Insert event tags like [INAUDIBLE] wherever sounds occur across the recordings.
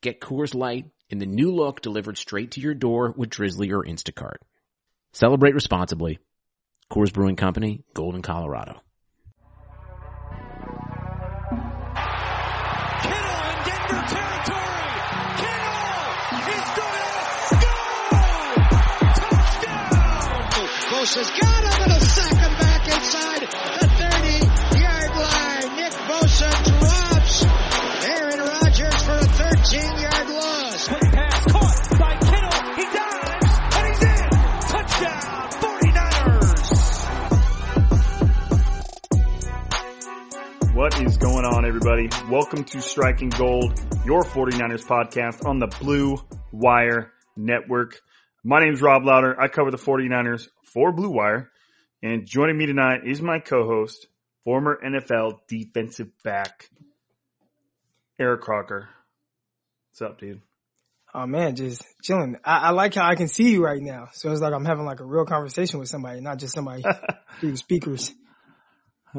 Get Coors Light in the new look delivered straight to your door with Drizly or Instacart. Celebrate responsibly. Coors Brewing Company, Golden, Colorado. Kittle in Denver territory. Kittle is going to go. Touchdown. Bosa's got him. It'll sack him back inside going on, everybody? Welcome to Striking Gold, your 49ers podcast on the Blue Wire Network. My name is Rob Louder. I cover the 49ers for Blue Wire. And joining me tonight is my co-host, former NFL defensive back, Eric Crocker. What's up, dude? Oh man, just chilling. I, I like how I can see you right now. So it's like I'm having like a real conversation with somebody, not just somebody [LAUGHS] through the speakers.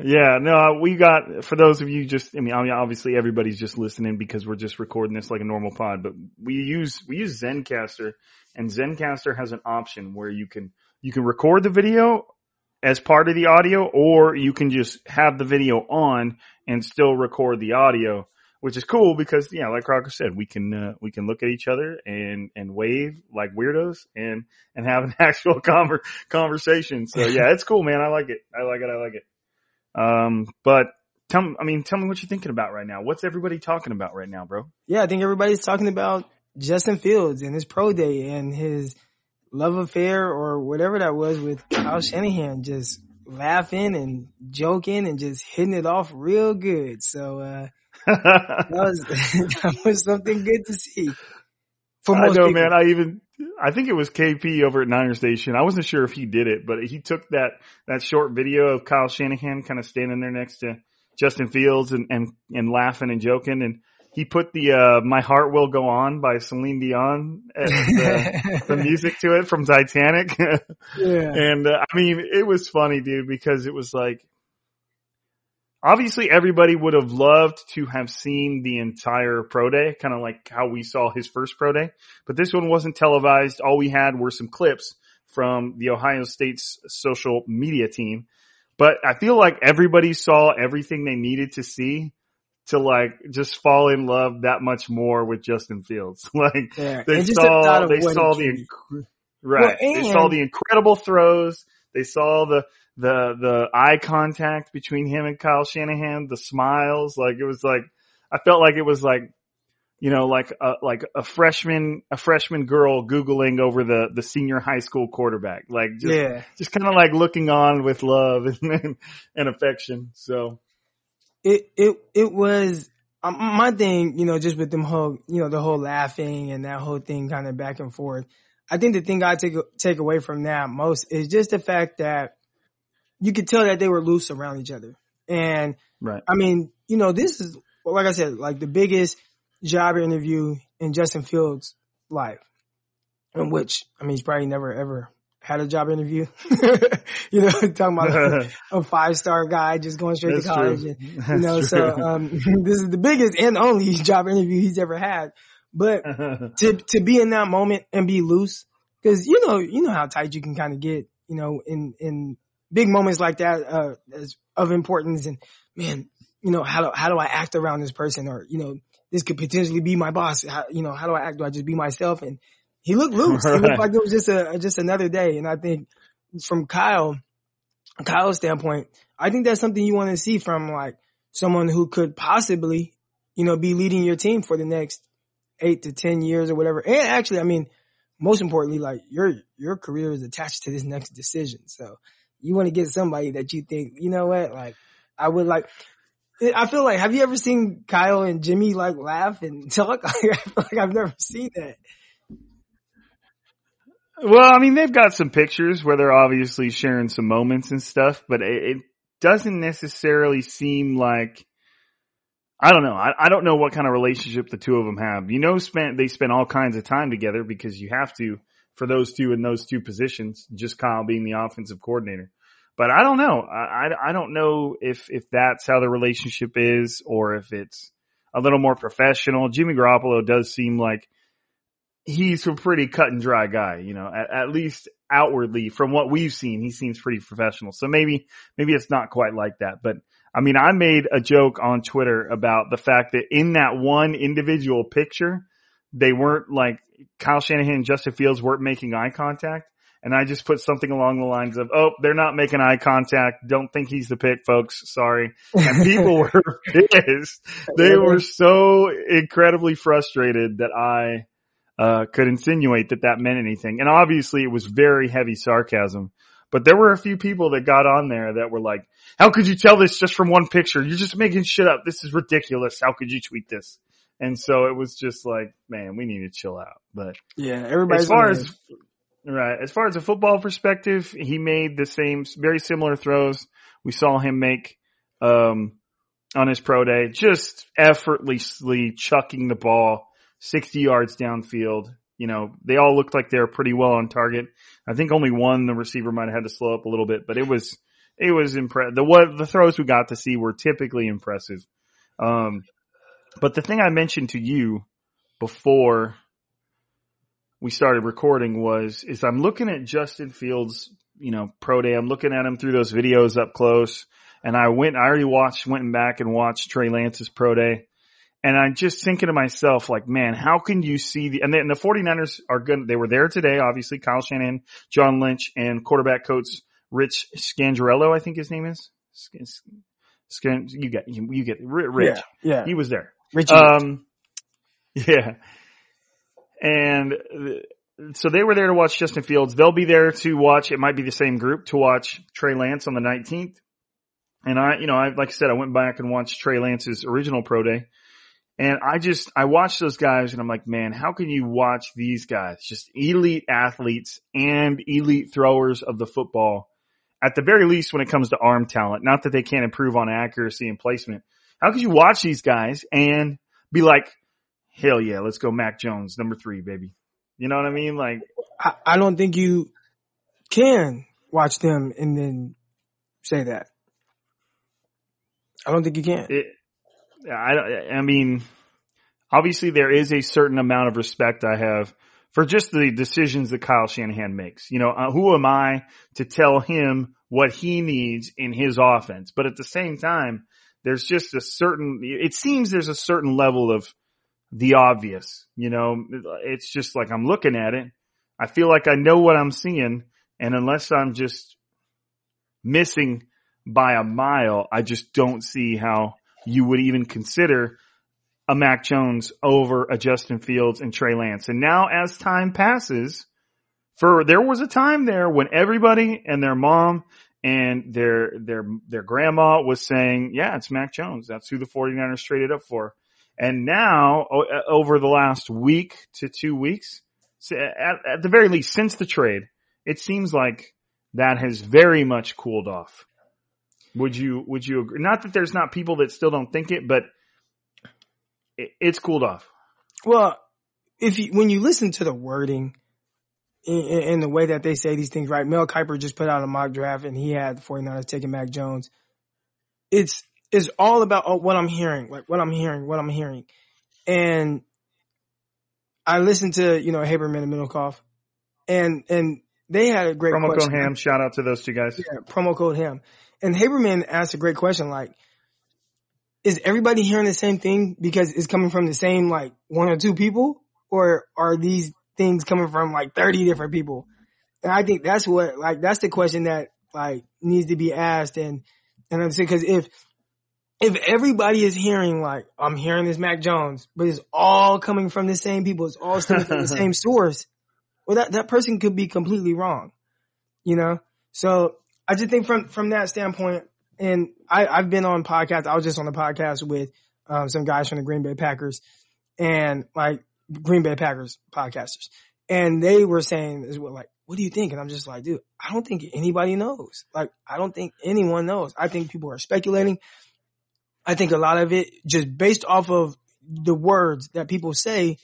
Yeah, no, we got, for those of you just, I mean, I mean, obviously everybody's just listening because we're just recording this like a normal pod, but we use, we use Zencastr and Zencastr has an option where you can, you can record the video as part of the audio or you can just have the video on and still record the audio, which is cool because, yeah, like Crocker said, we can, uh, we can look at each other and, and wave like weirdos and, and have an [LAUGHS] actual conver- conversation. So yeah, it's cool, man. I like it. I like it. I like it. Um, but tell me, I mean, tell me what you're thinking about right now. What's everybody talking about right now, bro? Yeah, I think everybody's talking about Justin Fields and his pro day and his love affair or whatever that was with Kyle Shanahan, just laughing and joking and just hitting it off real good. So, uh, [LAUGHS] that was, [LAUGHS] that was something good to see. For I know, people. man. I even, I think it was KP over at Niner Station. I wasn't sure if he did it, but he took that, that short video of Kyle Shanahan kind of standing there next to Justin Fields and, and, and laughing and joking. And he put the, uh, My Heart Will Go On by Celine Dion, as the, [LAUGHS] the music to it from Titanic. [LAUGHS] yeah. And uh, I mean, it was funny, dude, because it was like, obviously everybody would have loved to have seen the entire pro day, kind of like how we saw his first pro day, but this one wasn't televised. All we had were some clips from the Ohio State's social media team. But I feel like everybody saw everything they needed to see to like just fall in love that much more with Justin Fields. [LAUGHS] like Yeah, they and just the saw, they saw the, right. Well, they saw the incredible throws. They saw the, the, the eye contact between him and Kyle Shanahan, the smiles. Like it was like, I felt like it was like, you know, like a, like a freshman, a freshman girl Googling over the, the senior high school quarterback. Like just, Yeah. just kind of like looking on with love [LAUGHS] and, and, affection. So it it it was um, my thing, you know, just with them whole, you know, the whole laughing and that whole thing kind of back and forth. I think the thing I take take away from that most is just the fact that you could tell that they were loose around each other. And Right. I mean, you know, this is well, like I said, like the biggest job interview in Justin Fields' life, in which I mean, he's probably never ever had a job interview. [LAUGHS] you know, [LAUGHS] talking about a, [LAUGHS] five star guy just going straight That's to college. true. And, you know, so um, this is the biggest and only job interview he's ever had. But to to be in that moment and be loose, because you know you know how tight you can kind of get, you know, in in big moments like that uh, as of importance. And man, you know how do how do I act around this person, or you know this could potentially be my boss. How, you know how do I act? Do I just be myself? And he looked loose. He Right. looked [LAUGHS] like it was just a just another day. And I think from Kyle, Kyle's standpoint, I think that's something you want to see from like someone who could possibly, you know, be leading your team for the next eight to ten years or whatever. And actually, I mean, most importantly, like your your career is attached to this next decision. So you want to get somebody that you think, you know what, like I would like. Eh, I feel like, have you ever seen Kyle and Jimmy like laugh and [LAUGHS] talk? I feel like I've never seen that. Well, I mean, they've got some pictures where they're obviously sharing some moments and stuff, but it, it doesn't necessarily seem like, I don't know. I, I don't know what kind of relationship the two of them have. You know, spent, they spend all kinds of time together because you have to for those two in those two positions, just Kyle being the offensive coordinator. But I don't know. I, I, I don't know if, if that's how the relationship is or if it's a little more professional. Jimmy Garoppolo does seem like he's a pretty cut and dry guy, you know, at, at least outwardly from what we've seen, he seems pretty professional. So maybe, maybe it's not quite like that, but I mean, I made a joke on Twitter about the fact that in that one individual picture, they weren't like Kyle Shanahan and Justin Fields weren't making eye contact. And I just put something along the lines of, "Oh, they're not making eye contact. Don't think he's the pick, folks. Sorry." And people [LAUGHS] were pissed. They were so incredibly frustrated that I uh, could insinuate that that meant anything. And obviously, it was very heavy sarcasm. But there were a few people that got on there that were like, "How could you tell this just from one picture? You're just making shit up. This is ridiculous. How could you tweet this?" And so it was just like, man, we need to chill out. But Yeah, everybody's as far as right, as far as a football perspective, he made the same, very similar throws we saw him make um, on his pro day, just effortlessly chucking the ball sixty yards downfield. You know, they all looked like they were pretty well on target. I think only one the receiver might have had to slow up a little bit, but it was it was impressive. The what the throws we got to see were typically impressive. Um, but the thing I mentioned to you before we started recording was is I'm looking at Justin Fields, you know, pro day. I'm looking at him through those videos up close. And I went, I already watched, went back and watched Trey Lance's pro day. And I'm just thinking to myself, like, man, how can you see the, and then the 49ers are good. They were there today, obviously, Kyle Shanahan, John Lynch, and quarterback coach Rich Scangarello, I think his name is. Scan, Scan, you get, you get, Rich. Yeah, yeah. He was there. Richie. Um, [LAUGHS] yeah. And so they were there to watch Justin Fields. They'll be there to watch, it might be the same group to watch Trey Lance on the 19th. And I, you know, I, like I said, I went back and watched Trey Lance's original pro day. And I just, I watched those guys and I'm like, man, how can you watch these guys? Just elite athletes and elite throwers of the football. At the very least, when it comes to arm talent, not that they can't improve on accuracy and placement. How could you watch these guys and be like, hell yeah, let's go Mac Jones, number three, baby. You know what I mean? Like, I, I don't think you can watch them and then say that. I don't think you can. it, I, I mean, obviously there is a certain amount of respect I have for just the decisions that Kyle Shanahan makes. You know, uh, who am I to tell him what he needs in his offense? But at the same time, there's just a certain, it seems there's a certain level of the obvious, you know, it's just like I'm looking at it. I feel like I know what I'm seeing. And unless I'm just missing by a mile, I just don't see how you would even consider a Mac Jones over a Justin Fields and Trey Lance. And now as time passes, for there was a time there when everybody and their mom and their their their grandma was saying, "Yeah, it's Mac Jones. That's who the 49ers traded up for." And now o- uh, over the last week to 2 weeks, at, at the very least, since the trade, it seems like that has very much cooled off. Would you, would you agree? Not that there's not people that still don't think it, but it, it's cooled off. Well, if you, when you listen to the wording in, in, the way that they say these things, right? Mel Kiper just put out a mock draft and he had the 49ers taking Mac Jones. It's, it's all about oh, what I'm hearing, like what I'm hearing, what I'm hearing. And I listened to, you know, Haberman and Middlekauff and, and they had a great promo question. code ham. Shout out to those two guys. Yeah, promo code ham. And Haberman asked a great question like, is everybody hearing the same thing because it's coming from the same like one or two people or are these things coming from like 30 different people? And I think that's what, like, that's the question that like needs to be asked. And, and I'm saying, cause if, if everybody is hearing like, I'm hearing this Mac Jones, but it's all coming from the same people, it's all coming from the [LAUGHS] same source, well, that, that person could be completely wrong, you know? So I just think from, from that standpoint, and I, I've been on podcasts. I was just on a podcast with, um, some guys from the Green Bay Packers and like Green Bay Packers podcasters. And they were saying as well, like, what do you think? And I'm just like, dude, I don't think anybody knows. Like, I don't think anyone knows. I think people are speculating. I think a lot of it just based off of the words that people say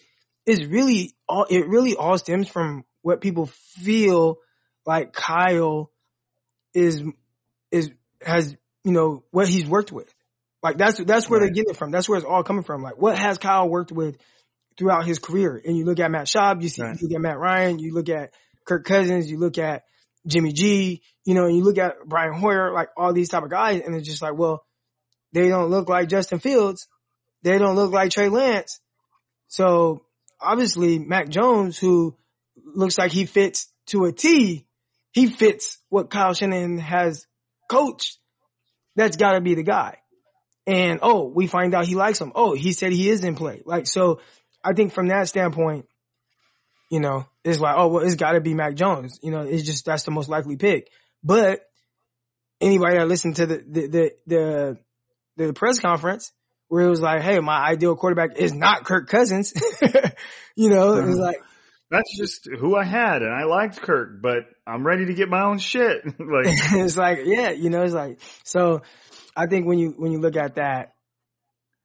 is really all, it really all stems from what people feel like Kyle is, is, has, you know, what he's worked with. Like that's, that's where Right. they're getting it from. That's where it's all coming from. Like what has Kyle worked with throughout his career? And you look at Matt Schaub, you see, Right. you look at Matt Ryan, you look at Kirk Cousins, you look at Jimmy G, you know, and you look at Brian Hoyer, like all these type of guys, and it's just like, well, they don't look like Justin Fields. They don't look like Trey Lance. So obviously Mac Jones, who looks like he fits to a T, he fits what Kyle Shanahan has coached. That's gotta be the guy. And oh, we find out he likes him. Oh, he said he is in play. Like, so I think from that standpoint, you know, it's like, oh, well, it's gotta be Mac Jones. You know, it's just, that's the most likely pick. But anybody that listened to the, the, the, the, the press conference where it was like, Hey, my ideal quarterback is not Kirk Cousins. [LAUGHS] you know, it was Uh-huh. like, That's just who I had, and I liked Kirk, but I'm ready to get my own shit. [LAUGHS] like, [LAUGHS] it's like, yeah, you know, it's like, so I think when you, when you look at that,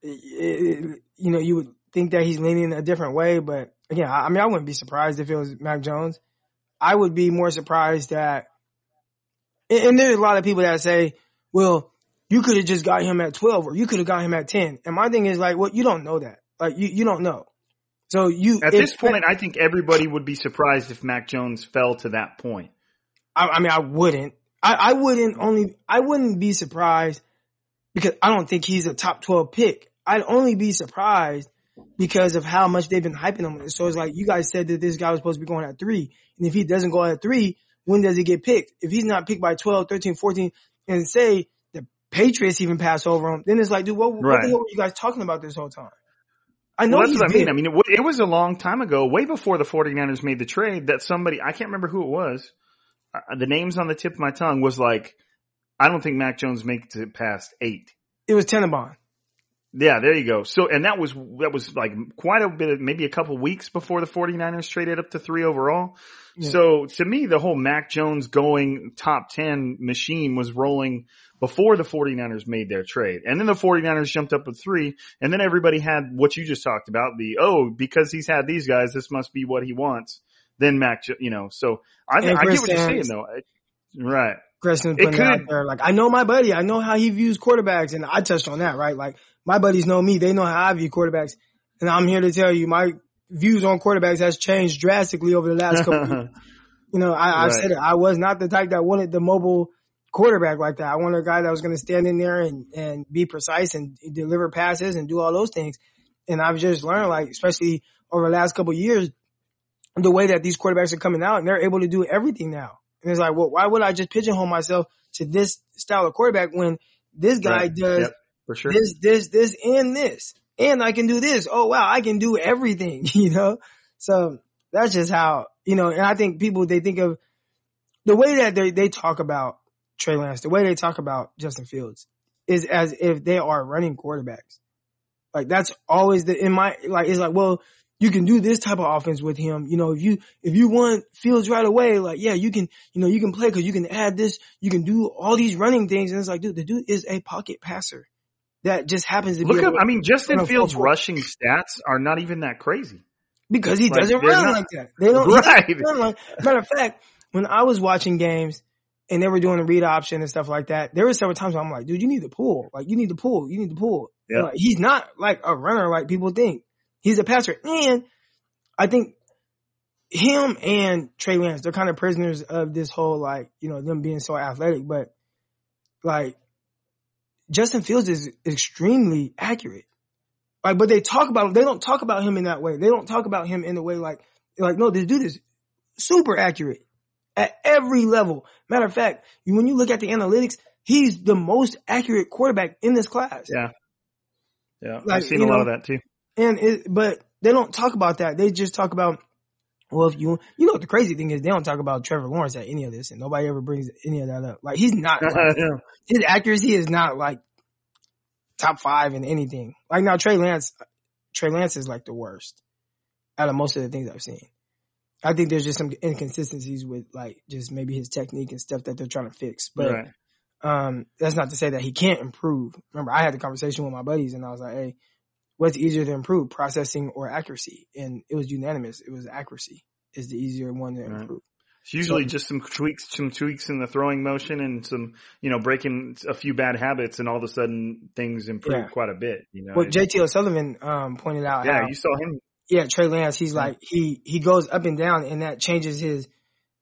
it, it, you know, you would think that he's leaning a different way, but again, I, I mean, I wouldn't be surprised if it was Mac Jones. I would be more surprised that, and, and there's a lot of people that say, well, you could have just got him at 12 or you could have got him at 10. And my thing is like, well, you don't know that. Like you, you don't know. So you, at this point, I think everybody would be surprised if Mac Jones fell to that point. I, I mean, I wouldn't. I, I wouldn't only. I wouldn't be surprised because I don't think he's a top twelve pick. I'd only be surprised because of how much they've been hyping him. So it's like you guys said that this guy was supposed to be going at three, and if he doesn't go at three, when does he get picked? If he's not picked by 12, 13, 14, and say the Patriots even pass over him, then it's like, dude, what, what the hell were you guys talking about this whole time? I know Well, that's what I mean. I mean, it, it was a long time ago, way before the 49ers made the trade, that somebody, I can't remember who it was, uh, the names on the tip of my tongue was like, I don't think Mac Jones makes it past eight. it was Tenenbaum. Yeah, there you go. So, and that was, that was like quite a bit of, maybe a couple weeks before the 49ers traded up to three overall. Yeah. So to me, the whole Mac Jones going top 10 machine was rolling before the 49ers made their trade. And then the 49ers jumped up with three. And then everybody had what you just talked about. The, oh, because he's had these guys, this must be what he wants. Then Mac, you know, so I, I get what you're saying though. Right. Grayson It putting it out there. Like, I know my buddy. I know how he views quarterbacks. And I touched on that, right? Like, my buddies know me. They know how I view quarterbacks. And I'm here to tell you my views on quarterbacks has changed drastically over the last couple years. [LAUGHS] You know, I, I've Right. said it. I was not the type that wanted the mobile quarterback like that. I wanted a guy that was going to stand in there and, and be precise and deliver passes and do all those things. And I've just learned, like, especially over the last couple of years, the way that these quarterbacks are coming out and they're able to do everything now. And it's like, well, why would I just pigeonhole myself to this style of quarterback when this guy Right. does Yep, for sure. this, this, this, and this, and I can do this. Oh wow, I can do everything, [LAUGHS] you know? So that's just how, you know, and I think people, they think of the way that they, they talk about Trey Lance, the way they talk about Justin Fields is as if they are running quarterbacks. Like that's always the, in my, like, it's like, well, you can do this type of offense with him. You know, if you, if you want Fields right away, like, yeah, you can, you know, you can play cause you can add this, you can do all these running things. And it's like, dude, the dude is a pocket passer that just happens to Look be. a- I mean, Justin Fields' well, rushing stats are not even that crazy. because he like, doesn't run not- like that. They don't, [LAUGHS] Right. run like, matter of fact, when I was watching games and they were doing the read option and stuff like that, there were several times where I'm like, dude, you need to pull. Like, you need to pull. You need to pull. Yeah. Like, he's not like a runner like people think. He's a passer. And I think him and Trey Lance, they're kind of prisoners of this whole like, you know, them being so athletic, but like Justin Fields is extremely accurate. Like, but they talk about, they don't talk about him in that way. They don't talk about him in the way like, like, no, this dude is super accurate at every level. Matter of fact, you- when you look at the analytics, he's the most accurate quarterback in this class. Yeah. Yeah. Like, I've seen a lot of that too. And it, but they don't talk about that. They just talk about, well, if you, you know what the crazy thing is, they don't talk about Trevor Lawrence at any of this and nobody ever brings any of that up. Like he's not, like, Yeah. his accuracy is not like top five in anything. Like now Trey Lance, Trey Lance is like the worst out of most of the things I've seen. I think there's just some inconsistencies with like just maybe his technique and stuff that they're trying to fix. But right. um, that's not to say that he can't improve. Remember, I had the conversation with my buddies and I was like, Hey, what's easier to improve processing or accuracy? And it was unanimous. It was accuracy is the easier one to Right. improve. It's usually So- just some tweaks, some tweaks in the throwing motion and some, you know, breaking a few bad habits and all of a sudden things improve Yeah. quite a bit, you know. What It- JT O'Sullivan, um, pointed out. yeah, how- you saw him. yeah, Trey Lance, he's like he he goes up and down, and that changes his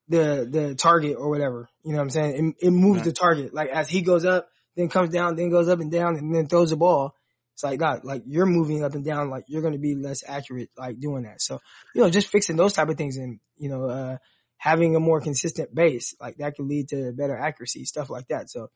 the the target or whatever. You know what I'm saying? It, it moves Right. the target. Like as he goes up, then comes down, then goes up and down, and then throws the ball. It's like God, like you're moving up and down, like you're going to be less accurate, like doing that. So you know, just fixing those type of things, and you know, uh having a more consistent base, like that could lead to better accuracy, stuff like that. So.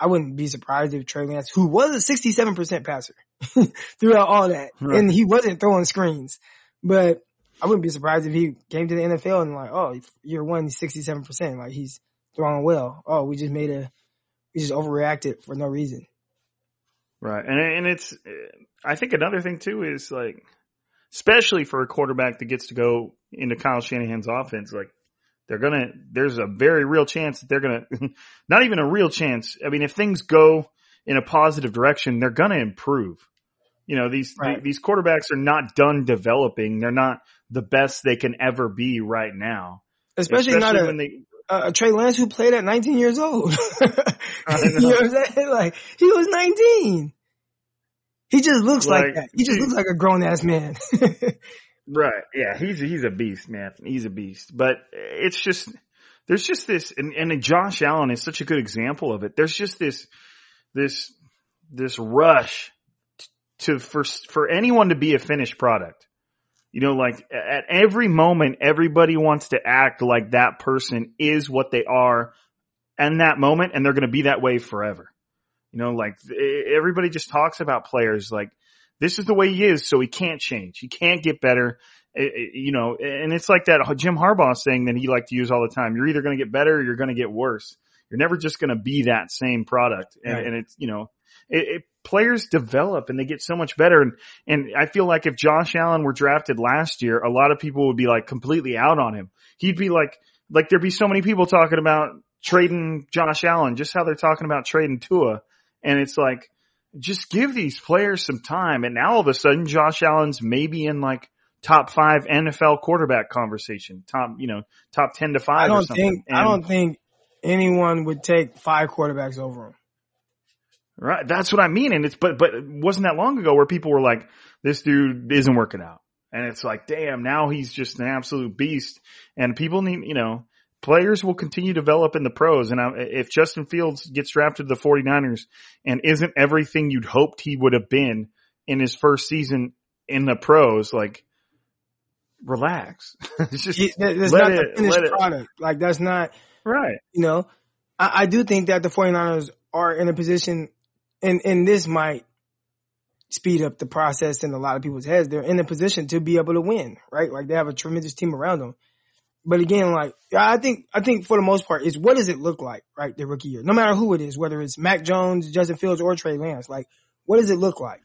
I wouldn't be surprised if Trey Lance, who was a 67% passer [LAUGHS] throughout all that, Right. and he wasn't throwing screens, but I wouldn't be surprised if he came to the NFL and like, oh, year one, 67%, Like he's throwing well. Oh, we just made a, we just overreacted for no reason. Right. And, and it's, uh, I think another thing too is like, especially for a quarterback that gets to go into Kyle Shanahan's offense, like they're gonna, there's a very real chance that they're gonna, [LAUGHS] not even a real chance. I mean, if things go in a positive direction, they're gonna improve. You know, these, Right. these quarterbacks are not done developing. They're not the best they can ever be right now. Especially, not a, they, a Trey Lance who played at 19 years old. [LAUGHS] You know. what I'm saying? Like he was 19. He just looks like, Like, that. He just dude. looks like a grown ass man. [LAUGHS] Right. Yeah. He's he's a beast, man. He's a beast. But it's just there's just this, and, and Josh Allen is such a good example of it. There's just this this this rush to for for anyone to be a finished product. You know, like at every moment, everybody wants to act like that person is what they are in that moment, and they're going to be that way forever. You know, like everybody just talks about players like this is the way he is, so he can't change. He can't get better. You know, and it's like that Jim Harbaugh saying that he liked to use all the time. You're either going to get better or you're going to get worse. You're never just going to be that same product. And, Right. and it's, you know, it, it, players develop and they get so much better. And, and I feel like if Josh Allen were drafted last year, a lot of people would be like completely out on him. He'd be like, like there'd be so many people talking about trading Josh Allen, just how they're talking about trading Tua. And it's like, just give these players some time. And now all of a sudden, Josh Allen's maybe in like top five NFL quarterback conversation, top, you know, top 10 to five I don't something. think, I don't think anyone would take five quarterbacks over him. Right. That's what I mean. And it's, but, but it wasn't that long ago where people were like, this dude isn't working out. And it's like, damn, now he's just an absolute beast. And people need, you know, players will continue to develop in the pros. And if Justin Fields gets drafted to the 49ers and isn't everything you'd hoped he would have been in his first season in the pros, like, relax. [LAUGHS] it's just, that's let not it- the finished let it- product. Like that's not, right. you know, I, I do think that the 49ers are in a position and, and this might speed up the process in a lot of people's heads. They're in a position to be able to win, right? Like they have a tremendous team around them. But again, like I think, I think for the most part is what does it look like, right? The rookie year, no matter who it is, whether it's Mac Jones, Justin Fields or Trey Lance, like what does it look like?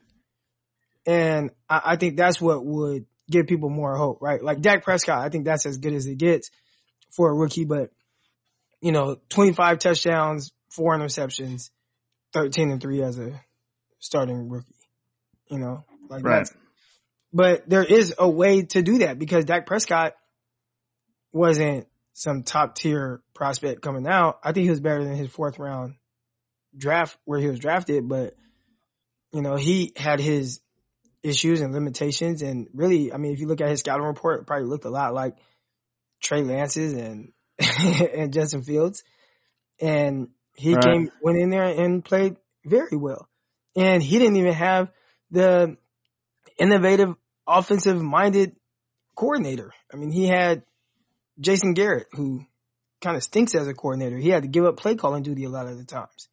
And I, I think that's what would give people more hope, right? Like Dak Prescott, I think that's as good as it gets for a rookie, but you know, 25 touchdowns, four interceptions, 13 and three as a starting rookie, you know, like Right. that's, but there is a way to do that because Dak Prescott wasn't some top tier prospect coming out. I think he was better than his fourth round draft where he was drafted, but you know, he had his issues and limitations and really, I mean, if you look at his scouting report, it probably looked a lot like Trey Lance's and, [LAUGHS] and Justin Fields. And he Right. came, went in there and played very well. And he didn't even have the innovative offensive minded coordinator. I mean, he had Jason Garrett who kind of stinks as a coordinator. He had to give up play calling duty a lot of the times.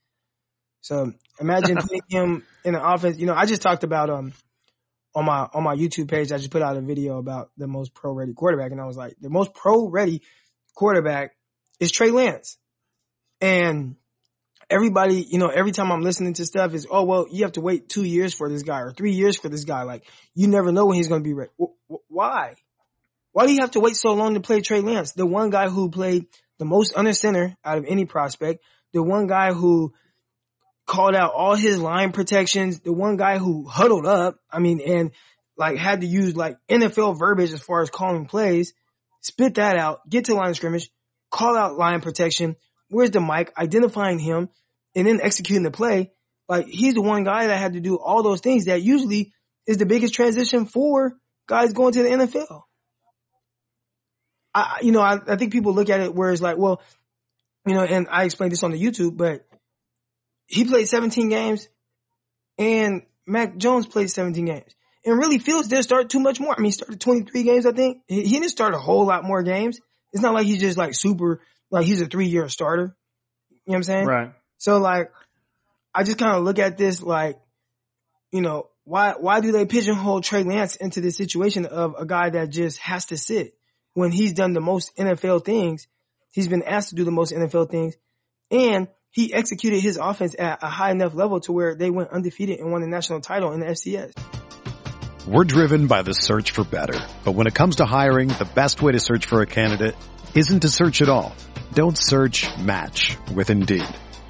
So imagine [LAUGHS] putting him in an offense. You know, I just talked about, um, on my, on my YouTube page, I just put out a video about the most pro ready quarterback. And I was like, the most pro ready quarterback is Trey Lance. And everybody, you know, every time I'm listening to stuff is, oh, well, you have to wait two years for this guy or three years for this guy. Like you never know when he's going to be ready. Wh- wh- Why? Why do you have to wait so long to play Trey Lance? The one guy who played the most under center out of any prospect, the one guy who called out all his line protections, the one guy who huddled up, I mean, and like had to use like NFL verbiage as far as calling plays, spit that out, get to line of scrimmage, call out line protection, where's the Mike, identifying him, and then executing the play. Like he's the one guy that had to do all those things that usually is the biggest transition for guys going to the NFL. I, you know, I, I think people look at it where it's like, well, you know, and I explained this on the YouTube, but he played 17 games and Mac Jones played 17 games. And really Fields didn't start too much more. I mean, he started 23 games, I think. He, he didn't start a whole lot more games. It's not like he's just like super, like he's a three year starter. You know what I'm saying? Right. So like, I just kind of look at this like, you know, why, why do they pigeonhole Trey Lance into this situation of a guy that just has to sit when he's done the most NFL things? He's been asked to do the most NFL things and he executed his offense at a high enough level to where they went undefeated and won the national title in the FCS. We're driven by the search for better. But when it comes to hiring, the best way to search for a candidate isn't to search at all. Don't search match with Indeed.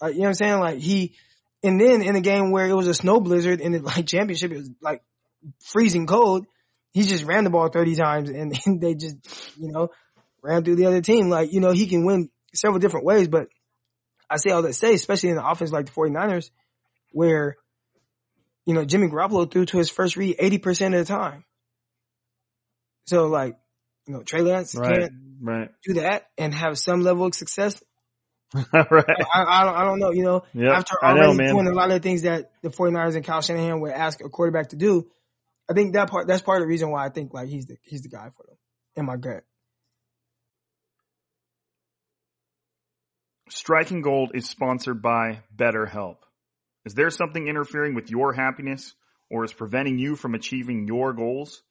Like, you know what I'm saying? Like he, and then in a game where it was a snow blizzard in the [LAUGHS] like championship, it was like freezing cold. He just ran the ball 30 times and, [LAUGHS] and they just, you know, ran through the other team. Like, you know, he can win several different ways, but I say all that say, especially in the offense like the 49ers, where, you know, Jimmy Garoppolo threw to his first read 80% of the time. So like, you know, Trey Lance Right. can't Right. do that and have some level of success. [LAUGHS] right. I, I don't, I don't know, you know, Yep, after I know, man. doing a lot of the things that the 49ers and Kyle Shanahan would ask a quarterback to do, I think that part, that's part of the reason why I think like he's the, he's the guy for them in my gut. Striking Gold is sponsored by BetterHelp. Is there something interfering with your happiness or is preventing you from achieving your goals?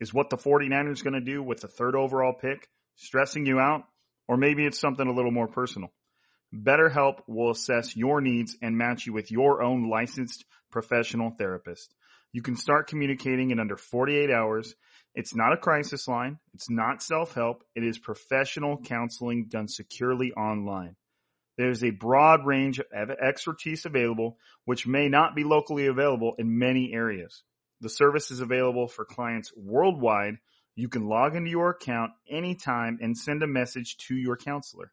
Is what the 49ers going to do with the third overall pick stressing you out? Or maybe it's something a little more personal. BetterHelp will assess your needs and match you with your own licensed professional therapist. You can start communicating in under 48 hours. It's not a crisis line. It's not self-help. It is professional counseling done securely online. There's a broad range of expertise available, which may not be locally available in many areas. The service is available for clients worldwide. You can log into your account anytime and send a message to your counselor.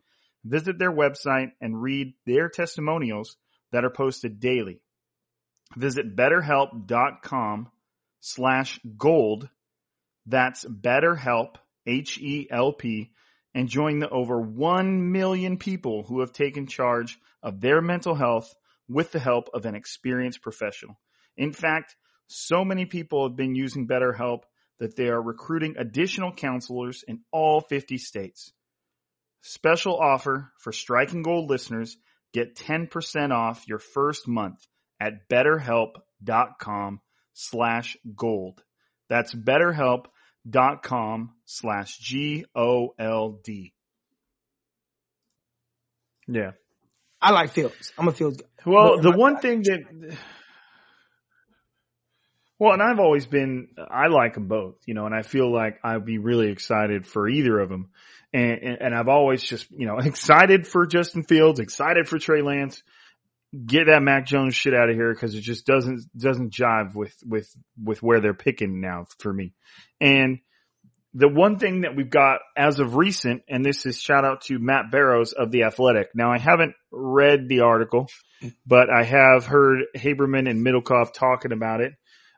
Visit their website and read their testimonials that are posted daily. Visit betterhelp.com slash gold. That's betterhelp, H-E-L-P, and join the over 1 million people who have taken charge of their mental health with the help of an experienced professional. In fact, so many people have been using BetterHelp that they are recruiting additional counselors in all 50 states. Special offer for Striking Gold listeners. Get 10% off your first month at betterhelp.com slash gold. That's betterhelp.com slash G-O-L-D. Yeah. I like Fields. I'm a Fields guy. Well, the one thing that, well, and I've always been, I like them both, you know, and I feel like I'd be really excited for either of them. And, and, and I've always just, you know, [LAUGHS] excited for Justin Fields, excited for Trey Lance. Get that Mac Jones shit out of here because it just doesn't, doesn't jive with, with, with where they're picking now for me. And the one thing that we've got as of recent, and this is shout out to Matt Barrows of The Athletic. Now I haven't read the article, but I have heard Haberman and Middlekauff talking about it.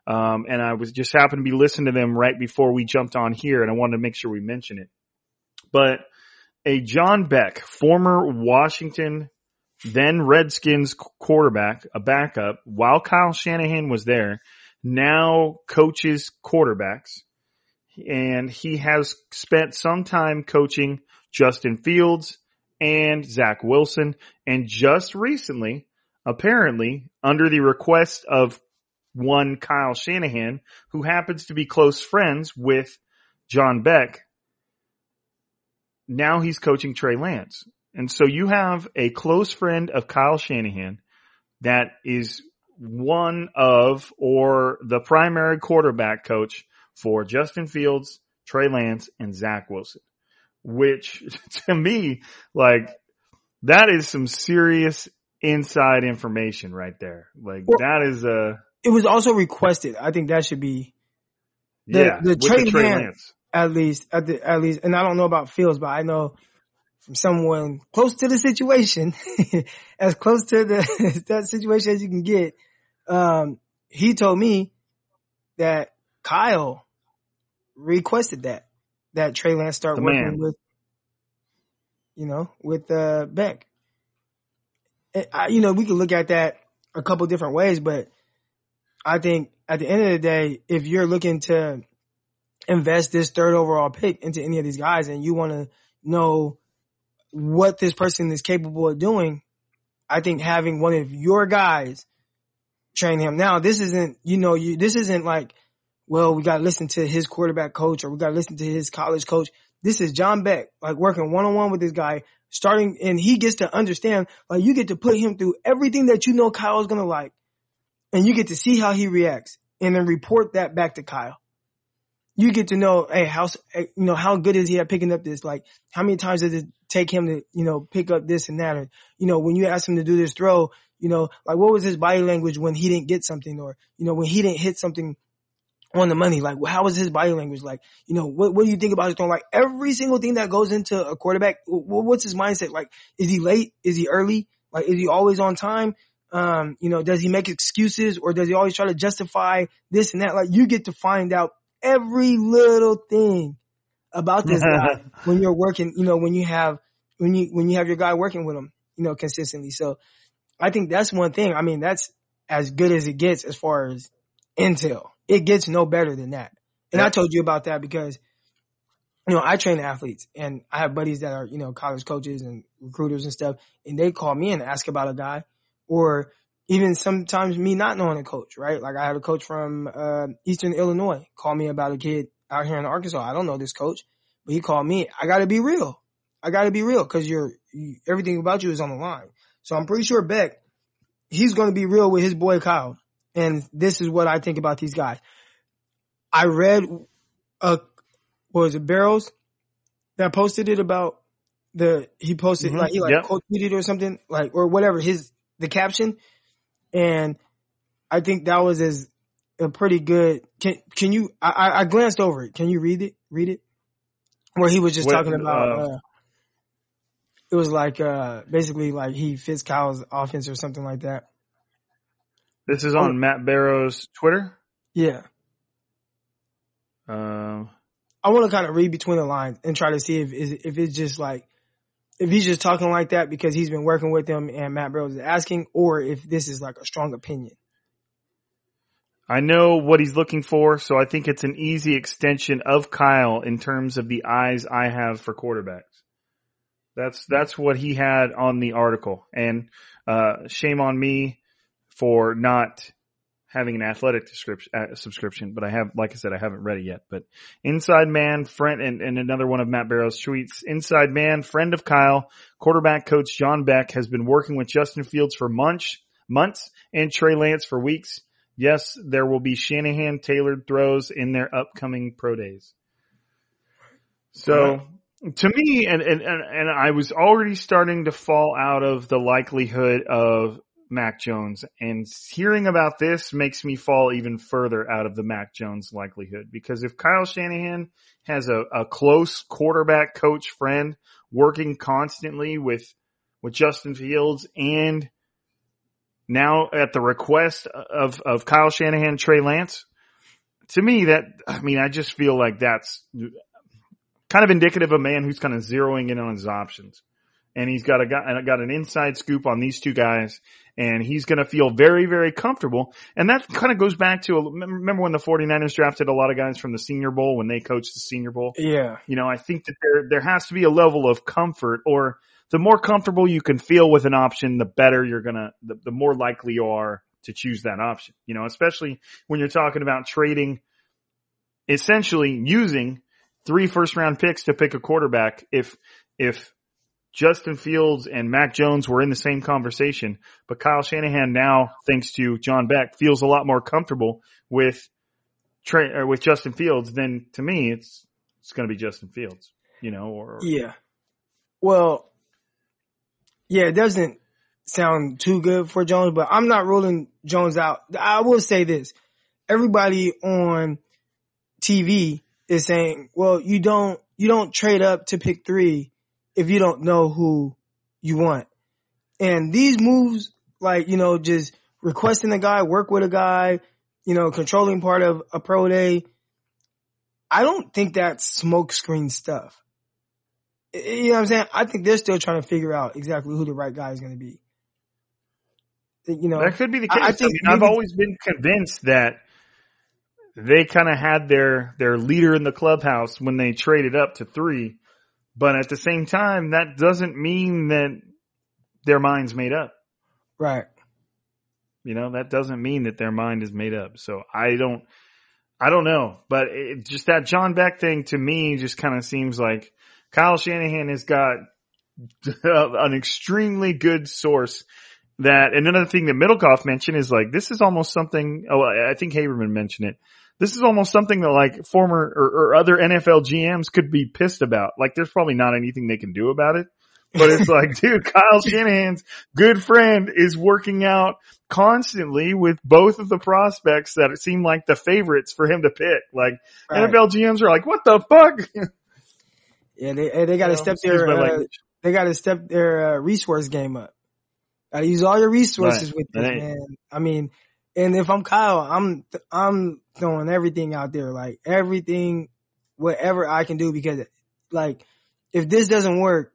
Um, and I was just happened to be listening to them right before we jumped on here and I wanted to make sure we mention it. But a John Beck, former Washington, then Redskins quarterback, a backup, while Kyle Shanahan was there, now coaches quarterbacks and he has spent some time coaching Justin Fields and Zach Wilson. And just recently, apparently, under the request of one Kyle Shanahan, who happens to be close friends with John Beck, now he's coaching Trey Lance. And so you have a close friend of Kyle Shanahan that is one of or the primary quarterback coach for Justin Fields, Trey Lance, and Zach Wilson, which [LAUGHS] to me, like, that is some serious inside information right there. Like, that is a, It was also requested. I think that should be The- yeah, the Trey the Lance- Lance. at least at the at least and I don't know about Fields, but I know from someone close to the situation, [LAUGHS] as close to the [LAUGHS] that situation as you can get. Um, he told me that Kyle requested that that Trey Lance start The working man. with, you know, with uh, Beck. And I, you know, we can look at that a couple different ways, but I think at the end of the day, if you're looking to invest this third overall pick into any of these guys and you want to know what this person is capable of doing, I think having one of your guys train him. Now, this isn't, you know, you, this isn't like, well, we got to listen to his quarterback coach or we got to listen to his college coach. This is John Beck, like working one on one with this guy, starting, and he gets to understand, like you get to put him through everything that you know Kyle's going to like and you get to see how he reacts and then report that back to Kyle. You get to know, hey, how, you know, how good is he at picking up this? Like, how many times does it take him to, you know, pick up this and that? Or, you know, when you ask him to do this throw, you know, like what was his body language when he didn't get something or, you know, when he didn't hit something on the money? Like, how was his body language? Like, you know, what, what do you think about his throwing? Like every single thing that goes into a quarterback, what's his mindset? Like, is he late? Is he early? Like, is he always on time? Um, you know, does he make excuses or does he always try to justify this and that? Like you get to find out every little thing about this guy [LAUGHS] when you're working, you know, when you have, when you, when you have your guy working with him, you know, consistently. So I think that's one thing. I mean, that's as good as it gets as far as intel. It gets no better than that. And I told you about that because, you know, I train athletes and I have buddies that are, you know, college coaches and recruiters and stuff. And they call me and ask about a guy or even sometimes me not knowing a coach, right? Like I had a coach from uh, Eastern Illinois call me about a kid out here in Arkansas. I don't know this coach, but he called me. I got to be real. I got to be real because you're you, everything about you is on the line. So I'm pretty sure Beck, he's going to be real with his boy Kyle. And this is what I think about these guys. I read a what was it Barrows that posted it about the he posted Mhm. like he like Yep. quote tweeted or something like or whatever his the caption. And I think that was as a pretty good can can you I I glanced over it. Can you read it? Read it? Where he was just What, talking about uh, uh, it was like uh basically like he fits Kyle's offense or something like that. This is Oh. on Matt Barrows' Twitter. yeah. Um, I want to kind of read between the lines and try to see if if it's just like if he's just talking like that because he's been working with him and Matt Barrows is asking, or if this is like a strong opinion. I know what he's looking for, so I think it's an easy extension of Kyle in terms of the eyes I have for quarterbacks. That's that's what he had on the article, and uh, shame on me for not having an athletic description, uh, subscription. But I have, like I said, I haven't read it yet. But Inside Man, friend, and, and another one of Matt Barrows' tweets. Inside Man, friend of Kyle, quarterback coach John Beck has been working with Justin Fields for months, months, and Trey Lance for weeks. Yes, there will be Shanahan tailored throws in their upcoming pro days. So to me, and, and, and, and I was already starting to fall out of the likelihood of Mac Jones and hearing about this makes me fall even further out of the Mac Jones likelihood because if Kyle Shanahan has a, a close quarterback coach friend working constantly with, with Justin Fields and now at the request of, of Kyle Shanahan, Trey Lance, to me that, I mean, I just feel like that's kind of indicative of a man who's kind of zeroing in on his options. And he's got a got, got an inside scoop on these two guys and he's going to feel very, very comfortable. And that kind of goes back to, remember when the 49ers drafted a lot of guys from the senior bowl when they coached the senior bowl? Yeah. You know, I think that there, there has to be a level of comfort or the more comfortable you can feel with an option, the better you're going to, the, the more likely you are to choose that option, you know, especially when you're talking about trading, essentially using three first round picks to pick a quarterback. If, if Justin Fields and Mac Jones were in the same conversation, but Kyle Shanahan now, thanks to John Beck, feels a lot more comfortable with Trey, or uh, with Justin Fields, than to me, it's, it's going to be Justin Fields, you know, or, Yeah. Well, yeah, it doesn't sound too good for Jones, but I'm not ruling Jones out. I will say this. Everybody on TV is saying, well, you don't, you don't trade up to pick three if you don't know who you want. And these moves, like, you know, just requesting a guy, work with a guy, you know, controlling part of a pro day. I don't think that's smokescreen stuff. You know what I'm saying? I think they're still trying to figure out exactly who the right guy is going to be. You know, That could be the case. I I, think I've maybe- always been convinced that they kind of had their their leader in the clubhouse when they traded up to three, but at the same time, that doesn't mean that their mind's made up. right. You know, that doesn't mean that their mind is made up. So I don't, I don't know, but it, just that John Beck thing to me just kind of seems like Kyle Shanahan has got [LAUGHS] an extremely good source that, and another thing that Middlekauff mentioned is like, this is almost something, oh, I I think Haberman mentioned it. This is almost something that like former or, or other NFL GMs could be pissed about. Like there's probably not anything they can do about it. But it's like, [LAUGHS] dude, Kyle Shanahan's good friend is working out constantly with both of the prospects that seem like the favorites for him to pick. Like Right. NFL GMs are like, what the fuck? [LAUGHS] Yeah, they they got to step their uh, they got to step their uh, resource game up. Got to use all your resources Right. with this man. I mean, and if I'm Kyle, I'm I'm throwing everything out there, like everything, whatever I can do, because like if this doesn't work,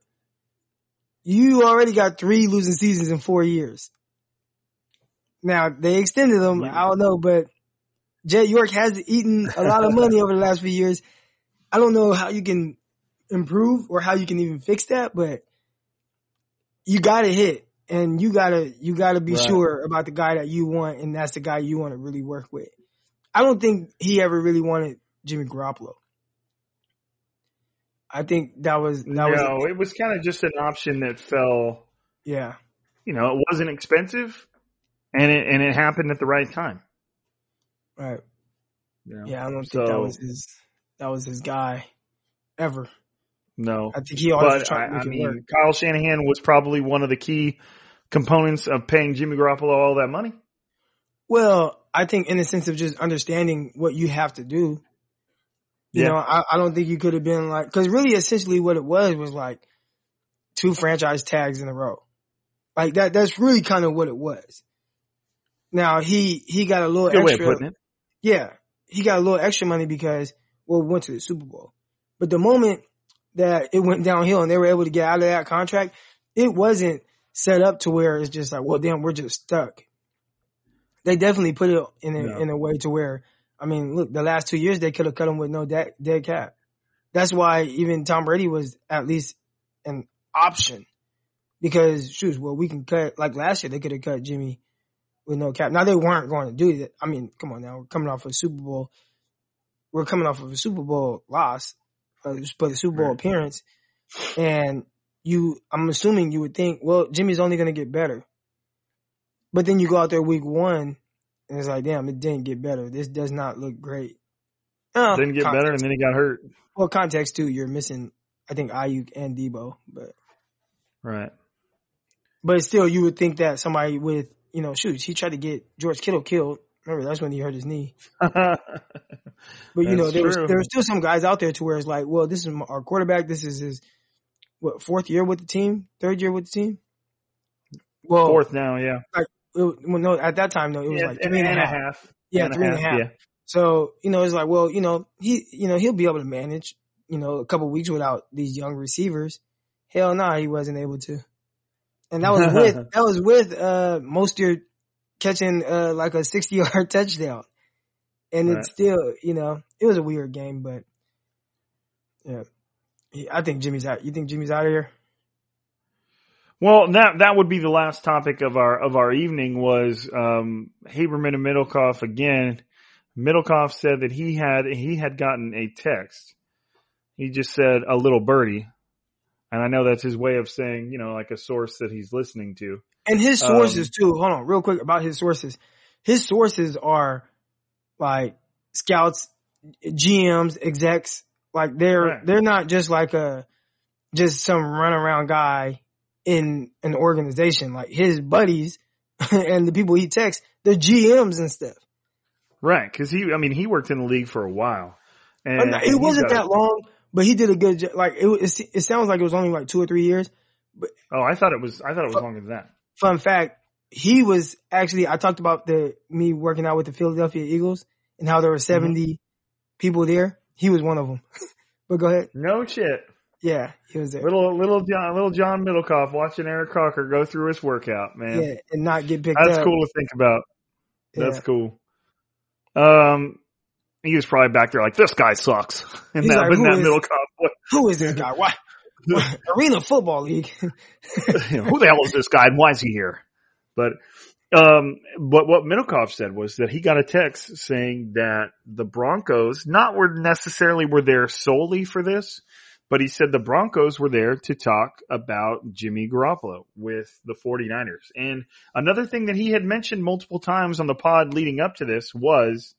you already got three losing seasons in four years. Now they extended them. I don't know, but Jed York has eaten a lot of money [LAUGHS] over the last few years. I don't know how you can improve or how you can even fix that, but you got to hit. And you gotta you gotta be Right. sure about the guy that you want, and that's the guy you want to really work with. I don't think he ever really wanted Jimmy Garoppolo. I think that was that was no, it was kind of just an option that fell. yeah You know, it wasn't expensive, and it and it happened at the right time. right know? yeah. I don't think that was his that was his guy ever. No, I think he always but I, to I make it work. mean, Kyle Shanahan was probably one of the key components of paying Jimmy Garoppolo all that money. Well, I think in the sense of just understanding what you have to do. You Yeah. know, I, I don't think you could have been like, cause really essentially what it was was like two franchise tags in a row. Like that, that's really kind of what it was. Now he, he got a little Good way extra. of putting it. Yeah. He got a little extra money because, well, we went to the Super Bowl. But the moment that it went downhill and they were able to get out of that contract, it wasn't set up to where it's just like, well, damn, we're just stuck. They definitely put it in a, No. in a way to where, I mean, look, the last two years they could have cut him with no dead, dead cap. That's why even Tom Brady was at least an option because shoot, well, we can cut, like last year they could have cut Jimmy with no cap. Now they weren't going to do that. I mean, come on now, we're coming off a Super Bowl. We're coming off of a Super Bowl loss, uh, but a Super Bowl appearance, and you, I'm assuming you would think, well, Jimmy's only going to get better. But then you go out there week one, and it's like, damn, it didn't get better. This does not look great. Uh, Didn't get context- better, and then he got hurt. Well, context too, you're missing, I think Aiyuk and Deebo, but Right. but still, you would think that somebody with, you know, shoot, he tried to get George Kittle killed. Remember, that's when he hurt his knee. [LAUGHS] But you know, there was there were still some guys out there to where it's like, well, this is our quarterback. This is his what fourth year with the team, third year with the team. Well, Fourth now, yeah. it- well, no, at that time though, it was yeah, like three and a half. Yeah, And three and a half. Yeah. So you know, it's like, well, you know, he, you know, he'll be able to manage, you know, a couple weeks without these young receivers. Hell no, he wasn't able to. And that was [LAUGHS] with that was with uh Mostert catching uh like a sixty [LAUGHS] yard touchdown. And Right. it's still, you know, it was a weird game, but yeah. I think Jimmy's out. You think Jimmy's out of here? Well, that that would be the last topic of our of our evening was um, Haberman and Middlekauff again. Middlekauff said that he had he had gotten a text. He just said a little birdie, and I know that's his way of saying you know like a source that he's listening to. And his Um, sources too. Hold on, real quick about his sources. His sources are like scouts, GMs, execs. Like they're Right. they're not just like a just some runaround guy in an organization. Like his buddies [LAUGHS] and the people he texts, they're GMs and stuff. Right, because he I mean he worked in the league for a while, and, it wasn't got- that long, but he did a good job. Like it, was- it, it sounds like it was only like two or three years. But oh, I thought it was I thought it was longer than that. Fun fact: he was actually. I talked about the me working out with the Philadelphia Eagles and how there were mm-hmm. 70 people there. He was one of them. [LAUGHS] but go ahead. No shit. Yeah, he was there. Little little John little John Middlekauff watching Eric Crocker go through his workout, man. yeah, and not get picked up. That's up. cool to think about. That's Yeah. cool. Um, he was probably back there like this guy sucks. [LAUGHS] And He's that, like, but "Who that is- middle cop, [LAUGHS] Who is this guy? Why? Arena Football League. you know, who the hell is this guy and why is he here? But um, but what Middlekauff said was that he got a text saying that the Broncos not were necessarily were there solely for this, but he said the Broncos were there to talk about Jimmy Garoppolo with the 49ers. And another thing that he had mentioned multiple times on the pod leading up to this was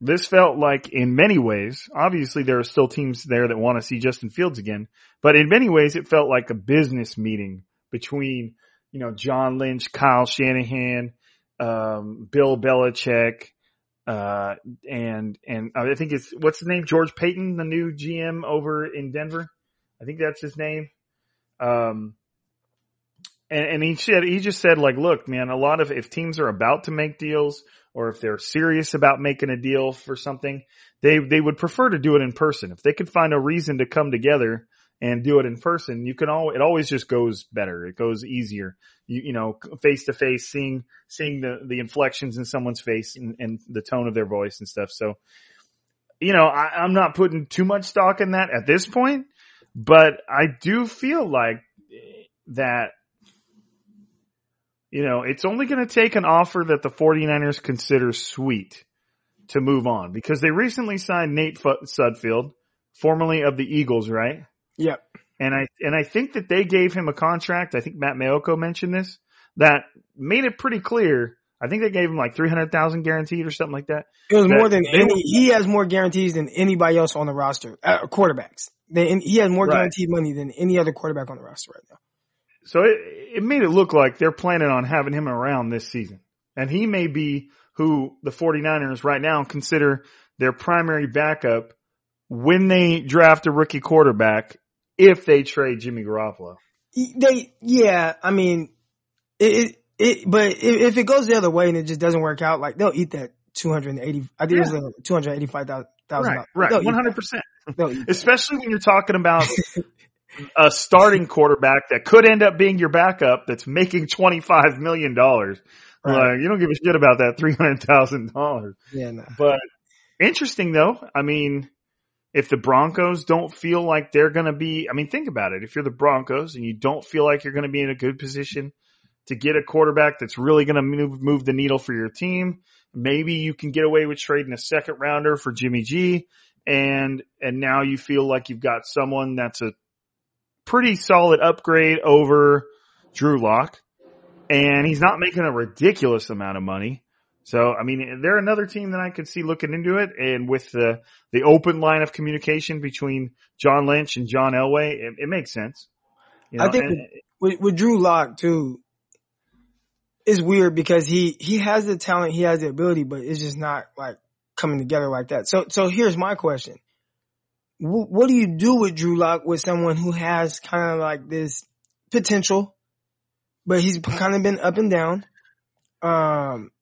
this felt like in many ways, obviously there are still teams there that want to see Justin Fields again, but in many ways it felt like a business meeting between, you know, John Lynch, Kyle Shanahan, um, Bill Belichick, uh, and, and I think it's, what's the name? George Paton, the new GM over in Denver. I think that's his name. Um, and, and he said, he just said like, look, man, a lot of, if teams are about to make deals or if they're serious about making a deal for something, they, they would prefer to do it in person. If they could find a reason to come together and do it in person, you can all, it always just goes better. It goes easier. You, you know, face to face, seeing, seeing the, the inflections in someone's face and, and the tone of their voice and stuff. So, you know, I, I'm not putting too much stock in that at this point, but I do feel like eh, that you know, it's only going to take an offer that the 49ers consider sweet to move on because they recently signed Nate Sudfeld, formerly of the Eagles, right? Yep. And I, and I think that they gave him a contract. I think Matt Maiocco mentioned this that made it pretty clear. I think they gave him like 300,000 guaranteed or something like that. It was That more than any. were- He has more guarantees than anybody else on the roster. Uh, quarterbacks. They, he has more Right. guaranteed money than any other quarterback on the roster right now. So it, it made it look like they're planning on having him around this season. And he may be who the 49ers right now consider their primary backup when they draft a rookie quarterback if they trade Jimmy Garoppolo. They, yeah, I mean, it, it, it but if, if it goes the other way and it just doesn't work out, like they'll eat that 280, I think it was like 285,000. Right, right, They'll 100%. that. They'll eat that. Especially when you're talking about [LAUGHS] a starting quarterback that could end up being your backup that's making $25 million. Right. Like, you don't give a shit about that $300,000. Yeah, no. But interesting though. I mean, if the Broncos don't feel like they're going to be, I mean, think about it. If you're the Broncos and you don't feel like you're going to be in a good position to get a quarterback that's really going to move, move the needle for your team, maybe you can get away with trading a second rounder for Jimmy G. And, and now you feel like you've got someone that's a pretty solid upgrade over Drew Lock. And he's not making a ridiculous amount of money. So, I mean, they're another team that I could see looking into it. And with the, the open line of communication between John Lynch and John Elway, it, it makes sense. You I think and- with, with Drew Lock too, it's weird because he, he has the talent, he has the ability, but it's just not like coming together like that. So, so here's my question. Wh- what do you do with Drew Lock with someone who has kind of like this potential, but he's kind of been up and down? Um,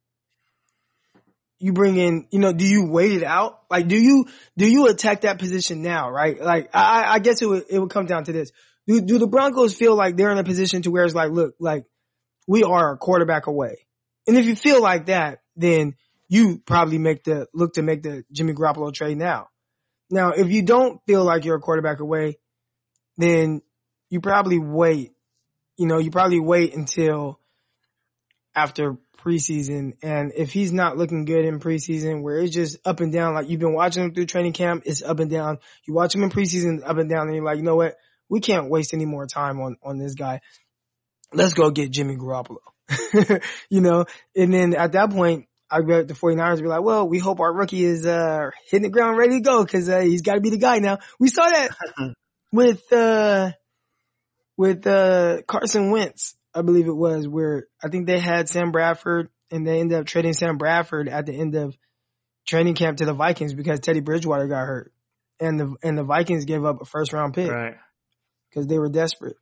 you bring in, you know, do you wait it out? Like, do you, do you attack that position now, right? Like, I, I guess it would, it would come down to this. Do, do the Broncos feel like they're in a position to where it's like, look, like, we are a quarterback away. And if you feel like that, then you probably make the, look to make the Jimmy Garoppolo trade now. Now, if you don't feel like you're a quarterback away, then you probably wait, you know, you probably wait until after preseason. And if he's not looking good in preseason where it's just up and down, like you've been watching him through training camp, it's up and down. You watch him in preseason, up and down, and you're like, you know what? We can't waste any more time on, on this guy. Let's go get Jimmy Garoppolo. [LAUGHS] you know, and then at that point, I bet the 49ers be like, well, we hope our rookie is, uh, hitting the ground ready to go because, uh, he's got to be the guy now. We saw that [LAUGHS] with, uh, with, uh, Carson Wentz, I believe it was where I think they had Sam Bradford and they ended up trading Sam Bradford at the end of training camp to the Vikings because Teddy Bridgewater got hurt. And the, and the Vikings gave up a first round pick right. because they were desperate.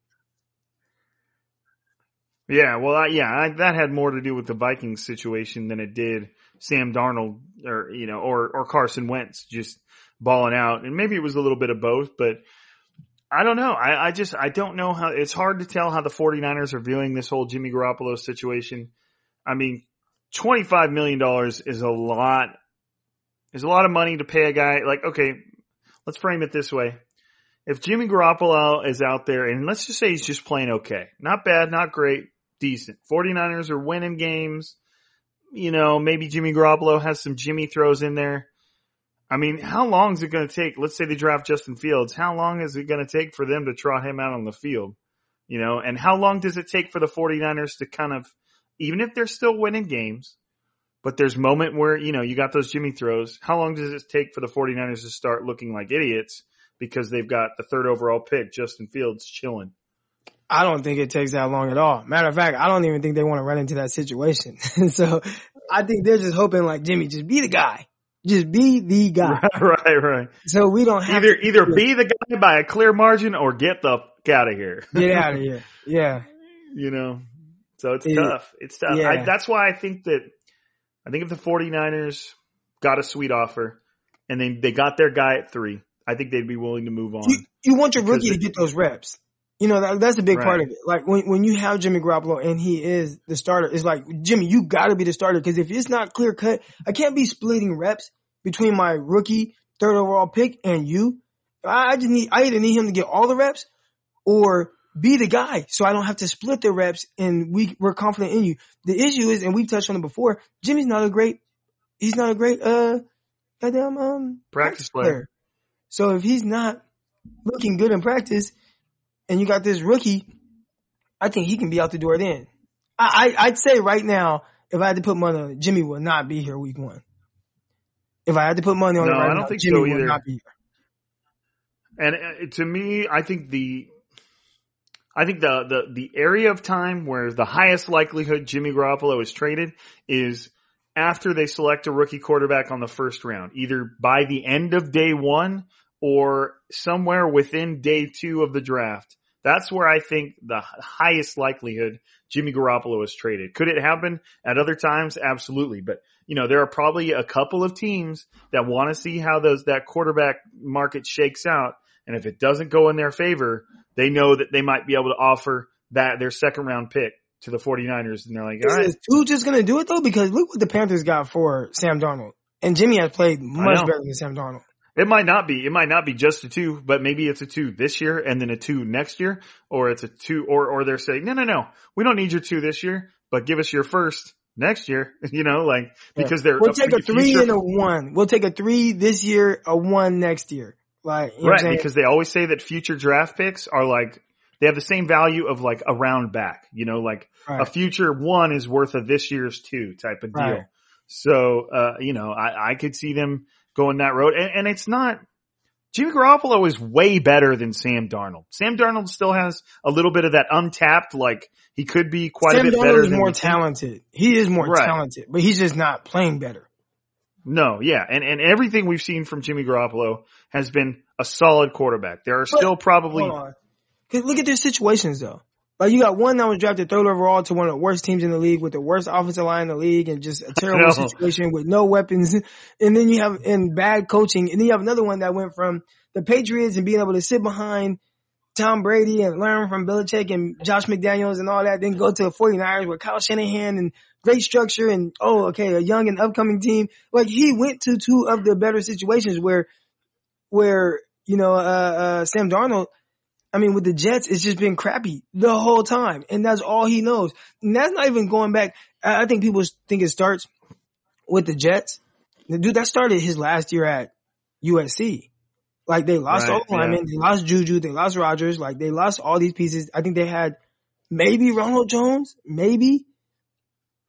Yeah, well, I, yeah, I, that had more to do with the Vikings situation than it did Sam Darnold or, you know, or, or Carson Wentz just balling out. And maybe it was a little bit of both, but I don't know. I, I just, I don't know how, it's hard to tell how the 49ers are viewing this whole Jimmy Garoppolo situation. I mean, $25 million is a lot, is a lot of money to pay a guy. Like, okay, let's frame it this way if Jimmy Garoppolo is out there and let's just say he's just playing okay, not bad, not great, decent. 49ers are winning games. You know, maybe Jimmy Garoppolo has some Jimmy throws in there. I mean, how long is it going to take? Let's say they draft Justin Fields. How long is it going to take for them to trot him out on the field? You know, and how long does it take for the 49ers to kind of, even if they're still winning games, but there's moment where, you know, you got those Jimmy throws. How long does it take for the 49ers to start looking like idiots because they've got the third overall pick, Justin Fields, chilling? I don't think it takes that long at all. Matter of fact, I don't even think they want to run into that situation. [LAUGHS] so I think they're just hoping like Jimmy, just be the guy. Just be the guy. [LAUGHS] right, right. So we don't have Either to either be the guy by a clear margin or get the fuck out of here. get out of here. [LAUGHS] Yeah. you know, so it's It- tough. It's tough. yeah. I, that's why I think that I think if the 49ers got a sweet offer and they they got their guy at three, I think they'd be willing to move on. You, you want your rookie to get those reps. You know, that, that's a big part of it. Like when, when you have Jimmy Garoppolo and he is the starter, it's like, Jimmy, you gotta be the starter because if it's not clear cut, I can't be splitting reps between my rookie third overall pick and you. I, I just need, I either need him to get all the reps or be the guy so I don't have to split the reps and we, we're confident in you. The issue is, and we've touched on it before, Jimmy's not a great, he's not a great, uh, goddamn, um, Practice player. So if he's not looking good in practice and you got this rookie, I think he can be out the door then. I, I, I'd say right now, if I had to put money on it, Jimmy will not be here week one. If I had to put money on No, it right I don't now, think Jimmy so will either. not be here. And uh, to me, I think the, I think the, the, the area of time where the highest likelihood Jimmy Garoppolo is traded is after they select a rookie quarterback on the first round, either by the end of day one or somewhere within day two of the draft. That's where I think the highest likelihood Jimmy Garoppolo is traded. Could it happen at other times? Absolutely. But, you know, there are probably a couple of teams that want to see how those, that quarterback market shakes out. And if it doesn't go in their favor, they know that they might be able to offer that their second round pick to the 49ers. And they're like, all Is, right, is Tua just gonna do it though? Because look what the Panthers got for Sam Darnold. And Jimmy has played much better than Sam Darnold. It might not be. It might not be just a two, but maybe it's a two this year and then a two next year, or it's a two, or or they're saying, no, no, no, we don't need your two this year, but give us your first next year. [LAUGHS] You know, like because they're We'll take a three future- and a one. We'll take a three this year, a one next year. Like, right because they always say that future draft picks are like they have the same value of like a round back. You know, like a future one is worth of this year's two type of deal. Right. So, uh, you know, I, I could see them going that road and, and it's not, Jimmy Garoppolo is way better than Sam Darnold. Sam Darnold still has a little bit of that untapped, like he could be quite Sam a bit Darnold better is more talented. He is more Right. talented, but he's just not playing better. No, yeah. And, and everything we've seen from Jimmy Garoppolo has been a solid quarterback. There are still probably, Hold on. 'Cause look at their situations though. Like you got one that was drafted third overall to one of the worst teams in the league with the worst offensive line in the league and just a terrible situation with no weapons. And then you have in bad coaching. And then you have another one that went from the Patriots and being able to sit behind Tom Brady and learn from Belichick and Josh McDaniels and all that, then go to the 49ers with Kyle Shanahan and great structure and, oh, okay, a young and upcoming team. Like he went to two of the better situations where, where, you know, uh, uh, Sam Darnold, I mean, with the Jets, it's just been crappy the whole time. And that's all he knows. And that's not even going back. I, think people think it starts with the Jets. Dude, that started his last year at USC. Like they lost Right, all the linemen, they lost Juju, they lost Rogers, like they lost all these pieces. I think they had maybe Ronald Jones, maybe.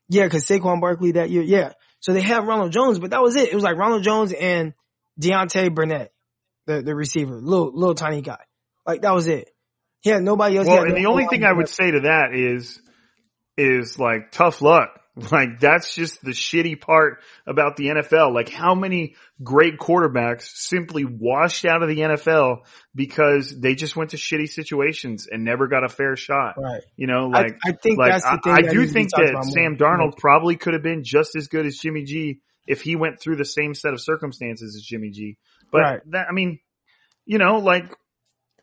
Yeah, cause Saquon Barkley that year, yeah. So they had Ronald Jones, but that was it. It was like Ronald Jones and Deontay Burnett, the, the receiver, little, little tiny guy. Like that was it. He had nobody else. Well, and the only thing I would say to that is, is like tough luck. [LAUGHS] Like that's just the shitty part about the NFL. Like how many great quarterbacks simply washed out of the NFL because they just went to shitty situations and never got a fair shot. Right. You know, like I think like that's the I, thing I that do needs to be think that. Sam Darnold probably could have been just as good as Jimmy G if he went through the same set of circumstances as Jimmy G. But Right. that I mean, you know, like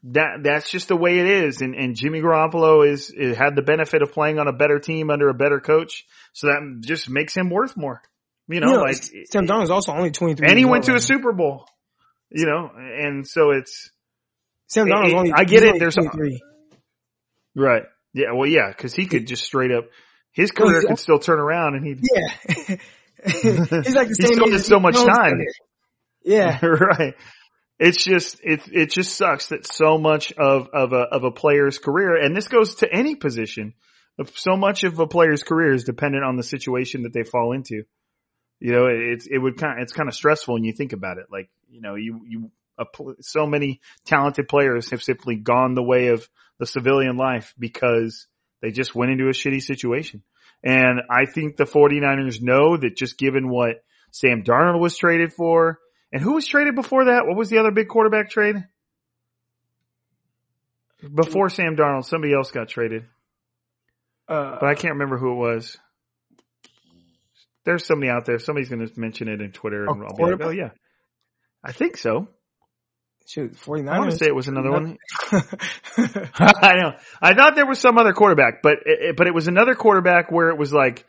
that that's just the way it is. And and Jimmy Garoppolo is, is had the benefit of playing on a better team under a better coach, so that just makes him worth more. You know, You know, like Sam Darnold's also only 23. and he went to a right now. Super Bowl. You know, and so it's Sam Darnold's it- only. I get it, there's a- 23. right. Yeah, well, yeah, because he could just straight up his career he's- could still turn around, and he Yeah. [LAUGHS] he's like the [LAUGHS] He same. still age has so much time. Yeah. [LAUGHS] right. It's just it it just sucks that so much of of a of a player's career, and this goes to any position, so much of a player's career is dependent on the situation that they fall into. You know, it's it would kind it's kind of stressful when you think about it. Like you know, you you so many talented players have simply gone the way of the civilian life because they just went into a shitty situation. And I think the 49ers know that just given what Sam Darnold was traded for, and who was traded before that? What was the other big quarterback trade? Before Sam Darnold, somebody else got traded, Uh, but I can't remember who it was. There's somebody out there. Somebody's going to mention it in Twitter, and I'll be like? "Oh yeah, I think so." shoot, 49ers. I want to say it was another one. [LAUGHS] [LAUGHS] I know. I thought there was some other quarterback, but it, but it was another quarterback where it was like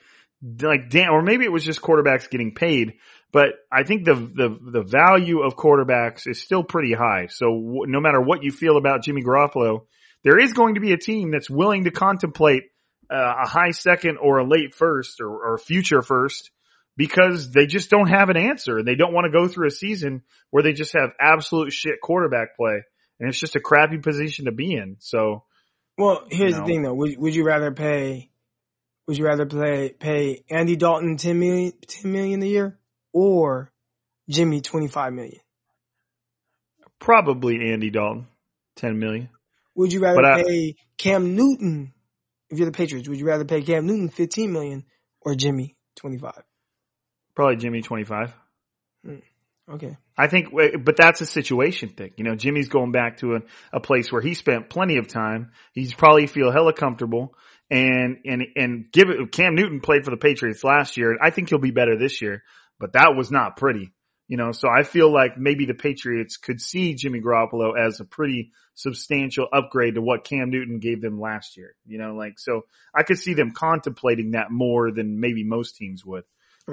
like damn, or maybe it was just quarterbacks getting paid. But I think the the the value of quarterbacks is still pretty high. So w- no matter what you feel about Jimmy Garoppolo, there is going to be a team that's willing to contemplate uh, a high second or a late first or, or future first because they just don't have an answer. And they don't want to go through a season where they just have absolute shit quarterback play. And it's just a crappy position to be in. So, Well, here's No. the thing though. Would, would you rather pay, would you rather play, pay Andy Dalton 10 million, 10 million a year or Jimmy 25 million? probably Andy Dalton, 10 million. Would you rather But I- pay Cam Newton, if you're the Patriots, would you rather pay Cam Newton 15 million or Jimmy 25? Probably Jimmy 25. Hmm, okay. I think, eh, but that's a situation thing. You know, Jimmy's going back to a, a place where he spent plenty of time. He's probably feel hella comfortable and, and, and give it, Cam Newton played for the Patriots last year. and I think he'll be better this year, but that was not pretty. You know, so I feel like maybe the Patriots could see Jimmy Garoppolo as a pretty substantial upgrade to what Cam Newton gave them last year. You know, like, so I could see them contemplating that more than maybe most teams would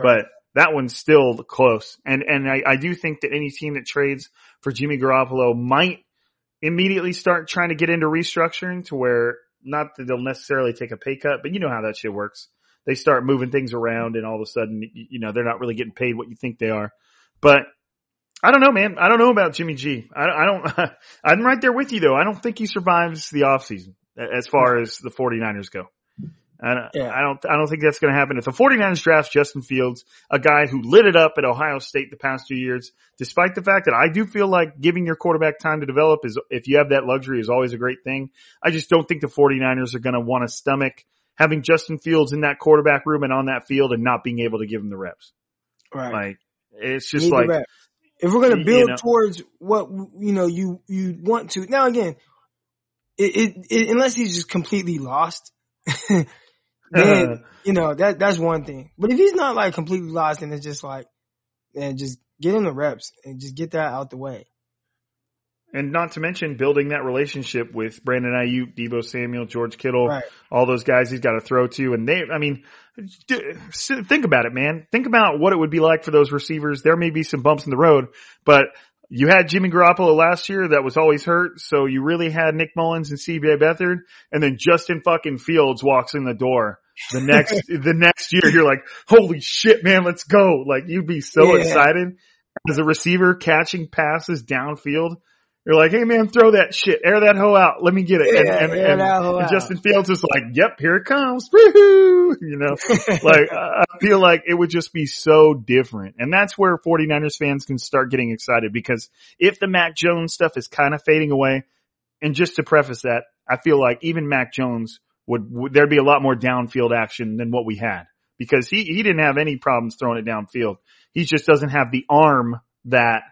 but that one's still close. And and I, I do think that any team that trades for Jimmy Garoppolo might immediately start trying to get into restructuring to where not that they'll necessarily take a pay cut, but you know how that shit works. They start moving things around and all of a sudden, you know, they're not really getting paid what you think they are. But I don't know, man. I don't know about Jimmy G. I, I don't, [LAUGHS] I'm right there with you though. I don't think he survives the offseason as far as the 49ers go. I don't, Yeah. I don't, I don't think that's going to happen. If the 49ers draft Justin Fields, a guy who lit it up at Ohio State the past two years, despite the fact that I do feel like giving your quarterback time to develop is, if you have that luxury is always a great thing. I just don't think the 49ers are going to want to stomach having Justin Fields in that quarterback room and on that field and not being able to give him the reps. Right. Like, it's just like, if we're gonna build know. towards what you know you you want to now again, it, it, it unless he's just completely lost, [LAUGHS] then uh-huh. you know that that's one thing. But if he's not like completely lost, and it's just like, and just get him the reps and just get that out the way. And not to mention building that relationship with Brandon Aiyuk, Deebo Samuel, George Kittle, Right. all those guys he's got to throw to. And they, I mean, think about it, man. Think about what it would be like for those receivers. There may be some bumps in the road, but you had Jimmy Garoppolo last year that was always hurt. So you really had Nick Mullens and CJ Beathard and then Justin fucking Fields walks in the door. The next, [LAUGHS] the next year you're like, holy shit, man, let's go. Like you'd be so Yeah. excited as a receiver catching passes downfield. You're like, hey man, throw that shit, air that hoe out, let me get it. and, Yeah, and, air and, and. Justin Fields is like, yep, here it comes. Woohoo! [LAUGHS] You know, [LAUGHS] like I feel like it would just be so different. And that's where 49ers fans can start getting excited because if the Mac Jones stuff is kind of fading away, and just to preface that, I feel like even Mac Jones would, would there'd be a lot more downfield action than what we had because he, he didn't have any problems throwing it downfield. He just doesn't have the arm that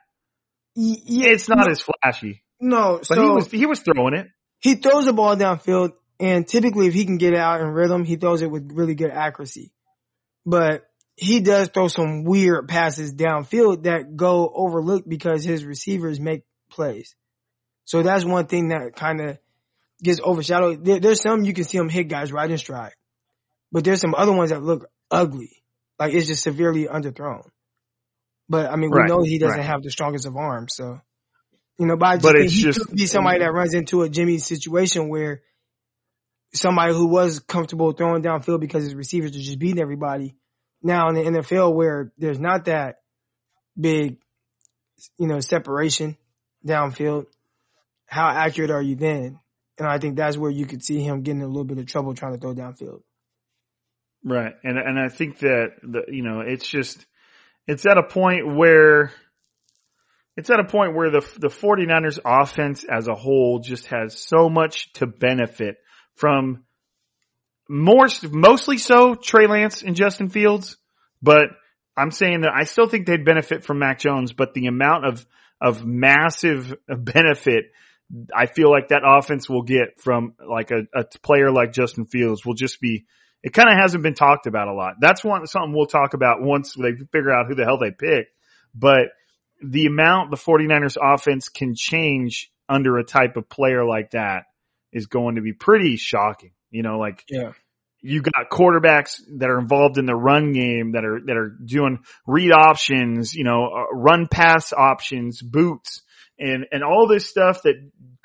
Yeah, it's not as flashy, no. but so he was, he was throwing it. he throws the ball downfield, and typically, if he can get it out in rhythm, he throws it with really good accuracy. But he does throw some weird passes downfield that go overlooked because his receivers make plays. So that's one thing that kind of gets overshadowed. There, there's some you can see him hit guys right in stride, but there's some other ones that look ugly, like it's just severely underthrown. But I mean, we Right, know he doesn't right. have the strongest of arms, so you know. But I just But it's he just- could be somebody that runs into a Jimmy situation where somebody who was comfortable throwing downfield because his receivers are just beating everybody. Now in the NFL where there's not that big, you know, separation downfield, how accurate are you then? And I think that's where you could see him getting a little bit of trouble trying to throw downfield. Right. And, and I think that the, you know, it's just, it's at a point where, it's at a point where the, the 49ers offense as a whole just has so much to benefit from more, mostly so Trey Lance and Justin Fields, but I'm saying that I still think they'd benefit from Mac Jones, but the amount of, of massive [LAUGHS] benefit I feel like that offense will get from like a, a player like Justin Fields will just be, it kind of hasn't been talked about a lot. That's one, something we'll talk about once they figure out who the hell they pick. But the amount the 49ers offense can change under a type of player like that is going to be pretty shocking. You know, like Yeah. you got quarterbacks that are involved in the run game that are that are doing read options, you know, uh, run pass options, boots, and and all this stuff that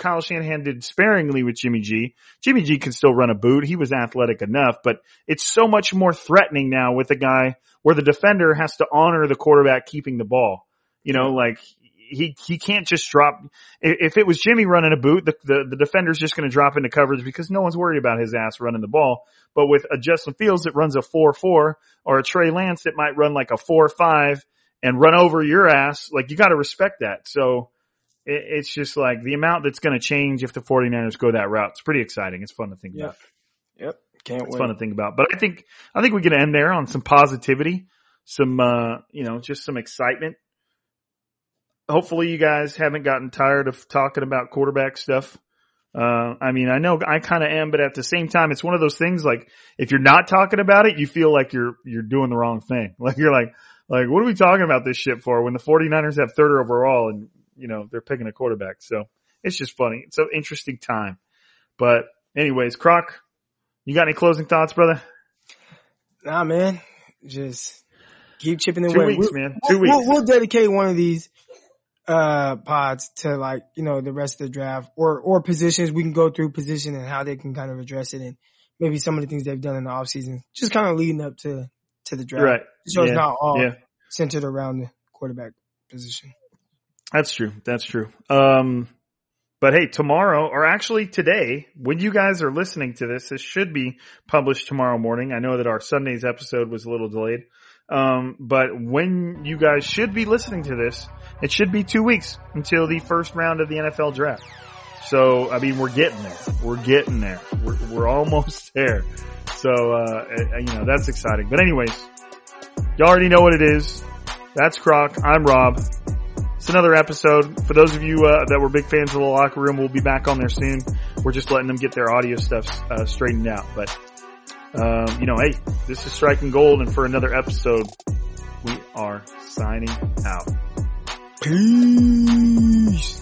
Kyle Shanahan did sparingly with Jimmy G. Jimmy G can still run a boot. He was athletic enough, but it's so much more threatening now with a guy where the defender has to honor the quarterback keeping the ball. You know, like he he can't just drop. If it was Jimmy running a boot, the the, the defender's just going to drop into coverage because no one's worried about his ass running the ball. But with a Justin Fields that runs a four four or a Trey Lance that might run like a four five and run over your ass, like you got to respect that. So it, it's just like the amount that's going to change if the 49ers go that route. It's pretty exciting. It's fun to think Yep. about. Yep. Can't It's wait. fun to think about. But I think I think we can end there on some positivity, some uh, you know, just some excitement. Hopefully you guys haven't gotten tired of talking about quarterback stuff. Uh, I mean, I know I kind of am, but at the same time, it's one of those things like if you're not talking about it, you feel like you're, you're doing the wrong thing. [LAUGHS] Like you're like, like, what are we talking about this shit for when the 49ers have third overall and, you know, they're picking a quarterback. So it's just funny. It's an interesting time. But anyways, Crock, you got any closing thoughts, brother? Nah, man. Just keep chipping away. Two weeks, We'll- man. Two we'll, weeks. We'll, we'll dedicate one of these uh pods to like you know the rest of the draft or or positions we can go through position and how they can kind of address it and maybe some of the things they've done in the off season just kind of leading up to to the draft Right. so it's not all Yeah. centered around the quarterback position That's true. That's true. Um, but hey, tomorrow, or actually today, when you guys are listening to this, this should be published tomorrow morning. I know that our Sunday's episode was a little delayed. Um, but when you guys should be listening to this, it should be two weeks until the first round of the NFL draft. So, I mean, we're getting there. We're getting there. We're, we're almost [LAUGHS] there. So, uh, you know, that's exciting. But anyways, y'all already know what it is. That's Crock. I'm Rob. It's another episode. For those of you uh, that were big fans of the locker room, we'll be back on there soon. We're just letting them get their audio stuff uh, straightened out. But um, you know, hey, this is Striking Gold, and for another episode, we are signing out. peace